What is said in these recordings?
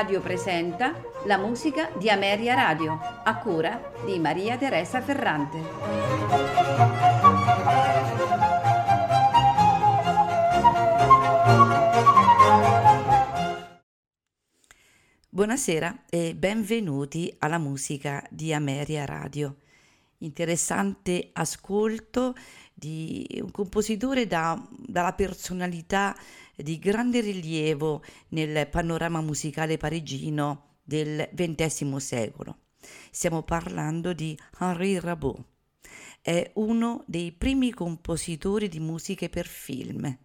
Radio presenta la musica di Ameria Radio, a cura di Maria Teresa Ferrante. Buonasera e benvenuti alla musica di Ameria Radio. Interessante ascolto di un compositore da, dalla personalità di grande rilievo nel panorama musicale parigino del XX secolo. Stiamo parlando di Henri Rabault. È uno dei primi compositori di musiche per film.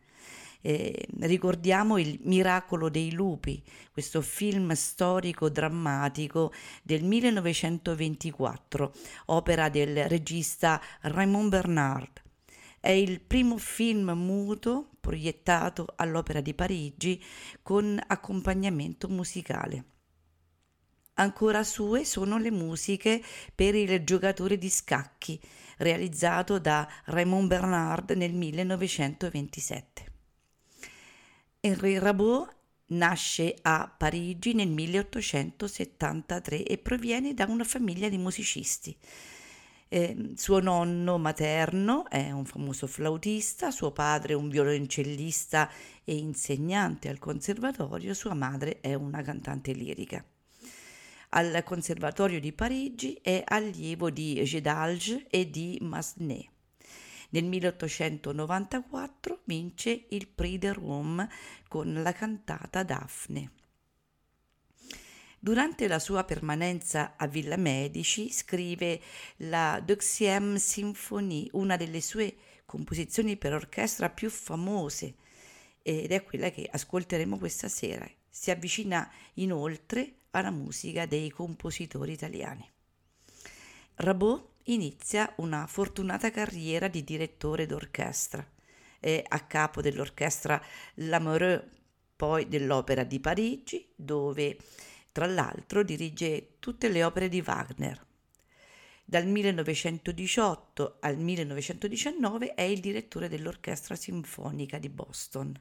Eh, ricordiamo il Miracolo dei lupi, questo film storico drammatico del 1924, opera del regista Raymond Bernard, è il primo film muto proiettato all'Opera di Parigi con accompagnamento musicale. Ancora sue sono le musiche per il giocatore di scacchi, realizzato da Raymond Bernard nel 1927. Henri Rabault nasce a Parigi nel 1873 e proviene da una famiglia di musicisti. Eh, suo nonno materno è un famoso flautista, suo padre un violoncellista e insegnante al conservatorio, sua madre è una cantante lirica. Al Conservatorio di Parigi è allievo di Gedalge e di Massenet. Nel 1894 vince il Prix de Rome con la cantata Daphne. Durante la sua permanenza a Villa Medici scrive la Deuxième Symphonie, una delle sue composizioni per orchestra più famose ed è quella che ascolteremo questa sera. Si avvicina inoltre alla musica dei compositori italiani. Rabault inizia una fortunata carriera di direttore d'orchestra. È a capo dell'orchestra Lamoureux, poi dell'Opera di Parigi, dove tra l'altro dirige tutte le opere di Wagner. Dal 1918 al 1919 è il direttore dell'Orchestra Sinfonica di Boston.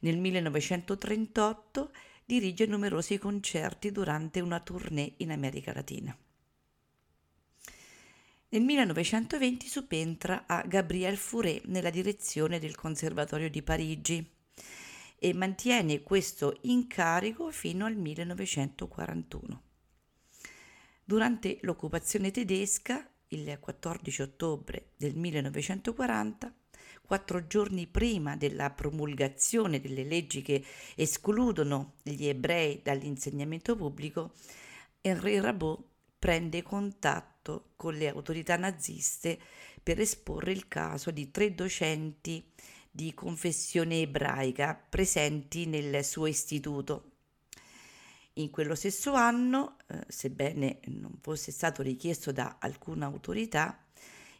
Nel 1938 dirige numerosi concerti durante una tournée in America Latina. Nel 1920 subentra a Gabriel Fauré nella direzione del Conservatorio di Parigi e mantiene questo incarico fino al 1941. Durante l'occupazione tedesca, il 14 ottobre del 1940, quattro giorni prima della promulgazione delle leggi che escludono gli ebrei dall'insegnamento pubblico, Henri Rabault prende contatto con le autorità naziste per esporre il caso di tre docenti di confessione ebraica presenti nel suo istituto. In quello stesso anno, eh, sebbene non fosse stato richiesto da alcuna autorità,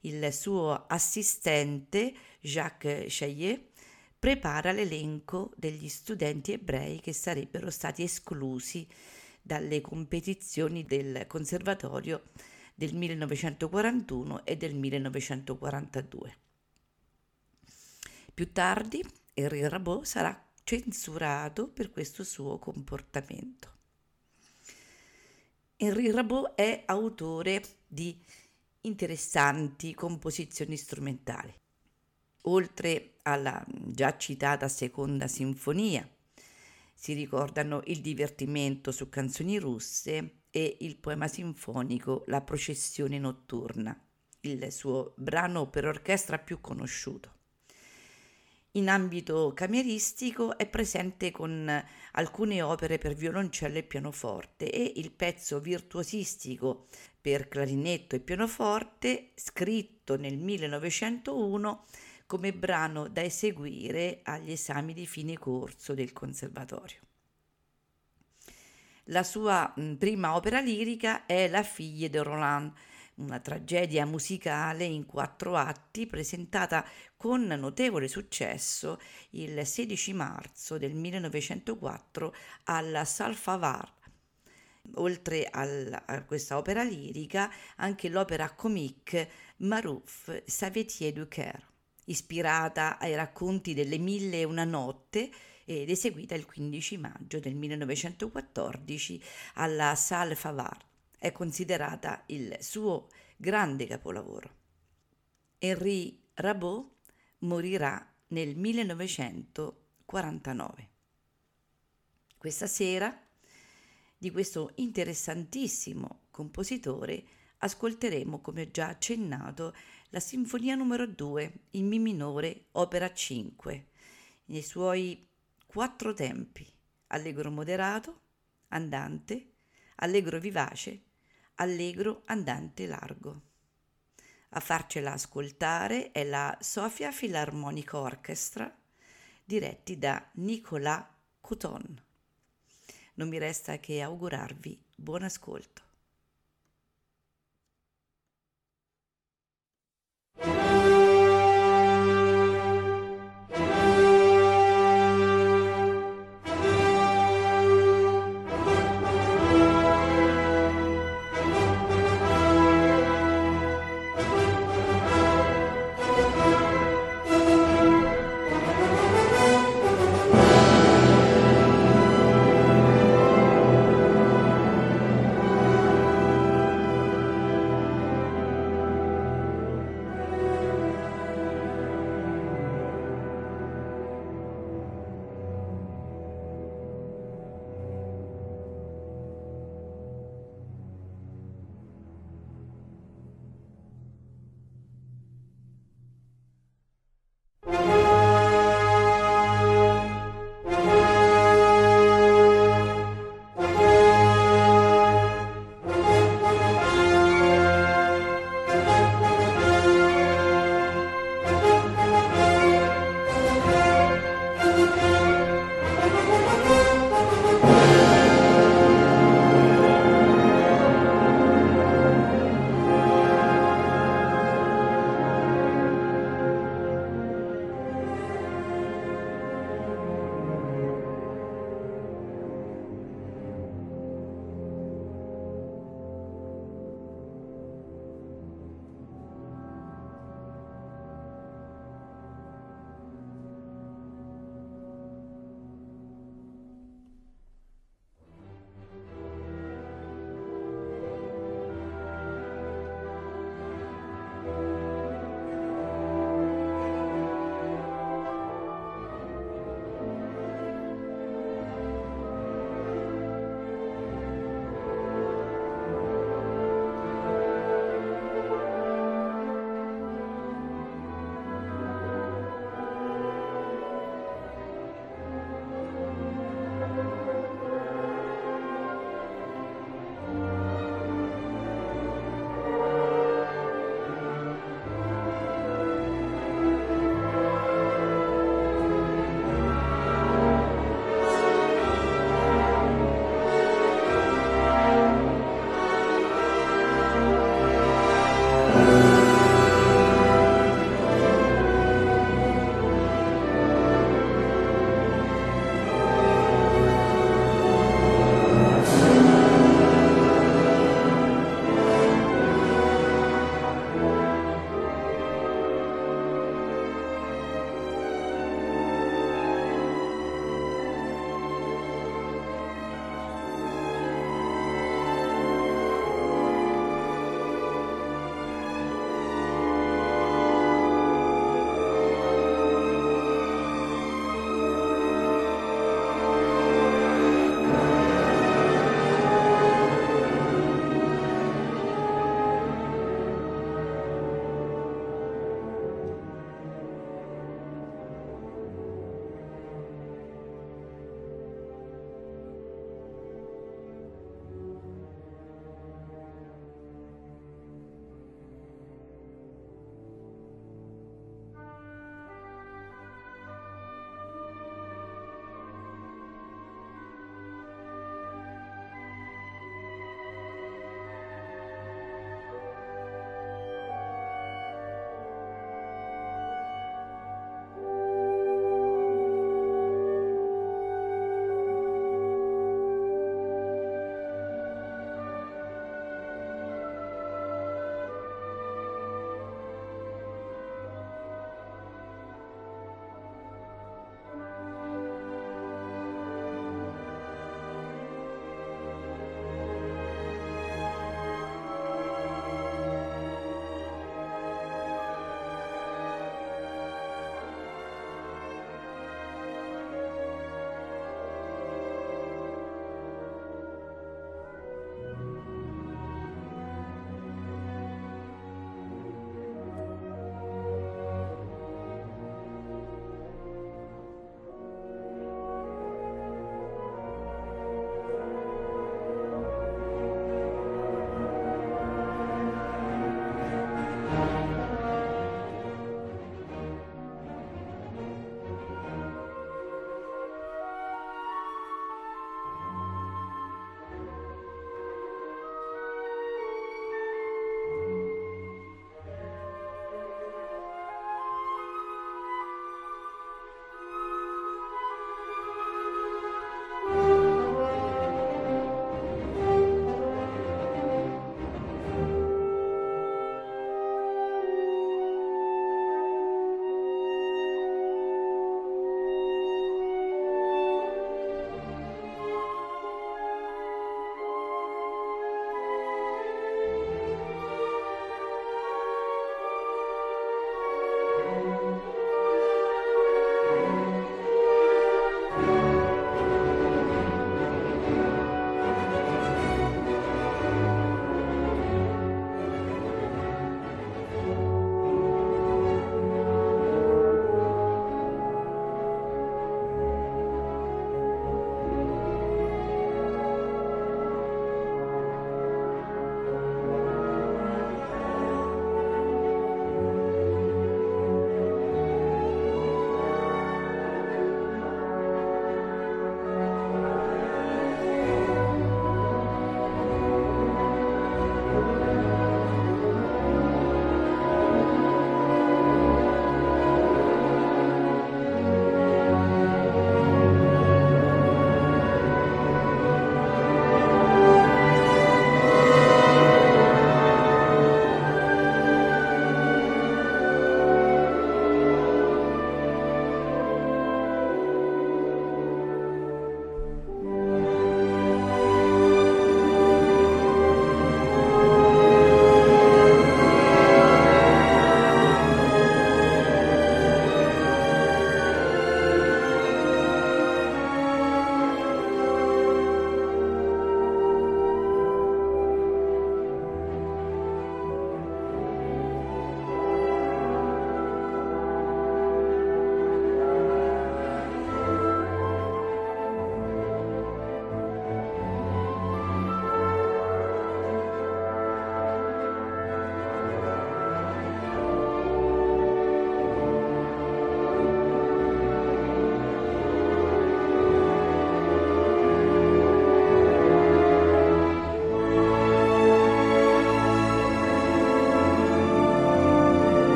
il suo assistente Jacques Chaillet prepara l'elenco degli studenti ebrei che sarebbero stati esclusi dalle competizioni del conservatorio del 1941 e del 1942. Più tardi Henri Rabault sarà censurato per questo suo comportamento. Henri Rabault è autore di interessanti composizioni strumentali. Oltre alla già citata seconda sinfonia, si ricordano il divertimento su canzoni russe e il poema sinfonico La processione notturna, il suo brano per orchestra più conosciuto. In ambito cameristico è presente con alcune opere per violoncello e pianoforte e il pezzo virtuosistico per clarinetto e pianoforte scritto nel 1901 come brano da eseguire agli esami di fine corso del conservatorio. La sua prima opera lirica è La figlia de Roland, una tragedia musicale in quattro atti presentata con notevole successo il 16 marzo del 1904 alla Salfavar. Oltre al, a questa opera lirica, anche l'opera comique Marouf Savetier du Caire, ispirata ai racconti delle Mille e una notte ed eseguita il 15 maggio del 1914 alla Salle Favart. È considerata il suo grande capolavoro. Henri Rabot morirà nel 1949. Questa sera di questo interessantissimo compositore ascolteremo, come già accennato, la Sinfonia numero 2 in Mi minore, opera 5, nei suoi quattro tempi, allegro moderato, andante, allegro vivace, allegro andante largo. A farcela ascoltare è la Sofia Philharmonic Orchestra, diretti da Nicolas Couton. Non mi resta che augurarvi buon ascolto.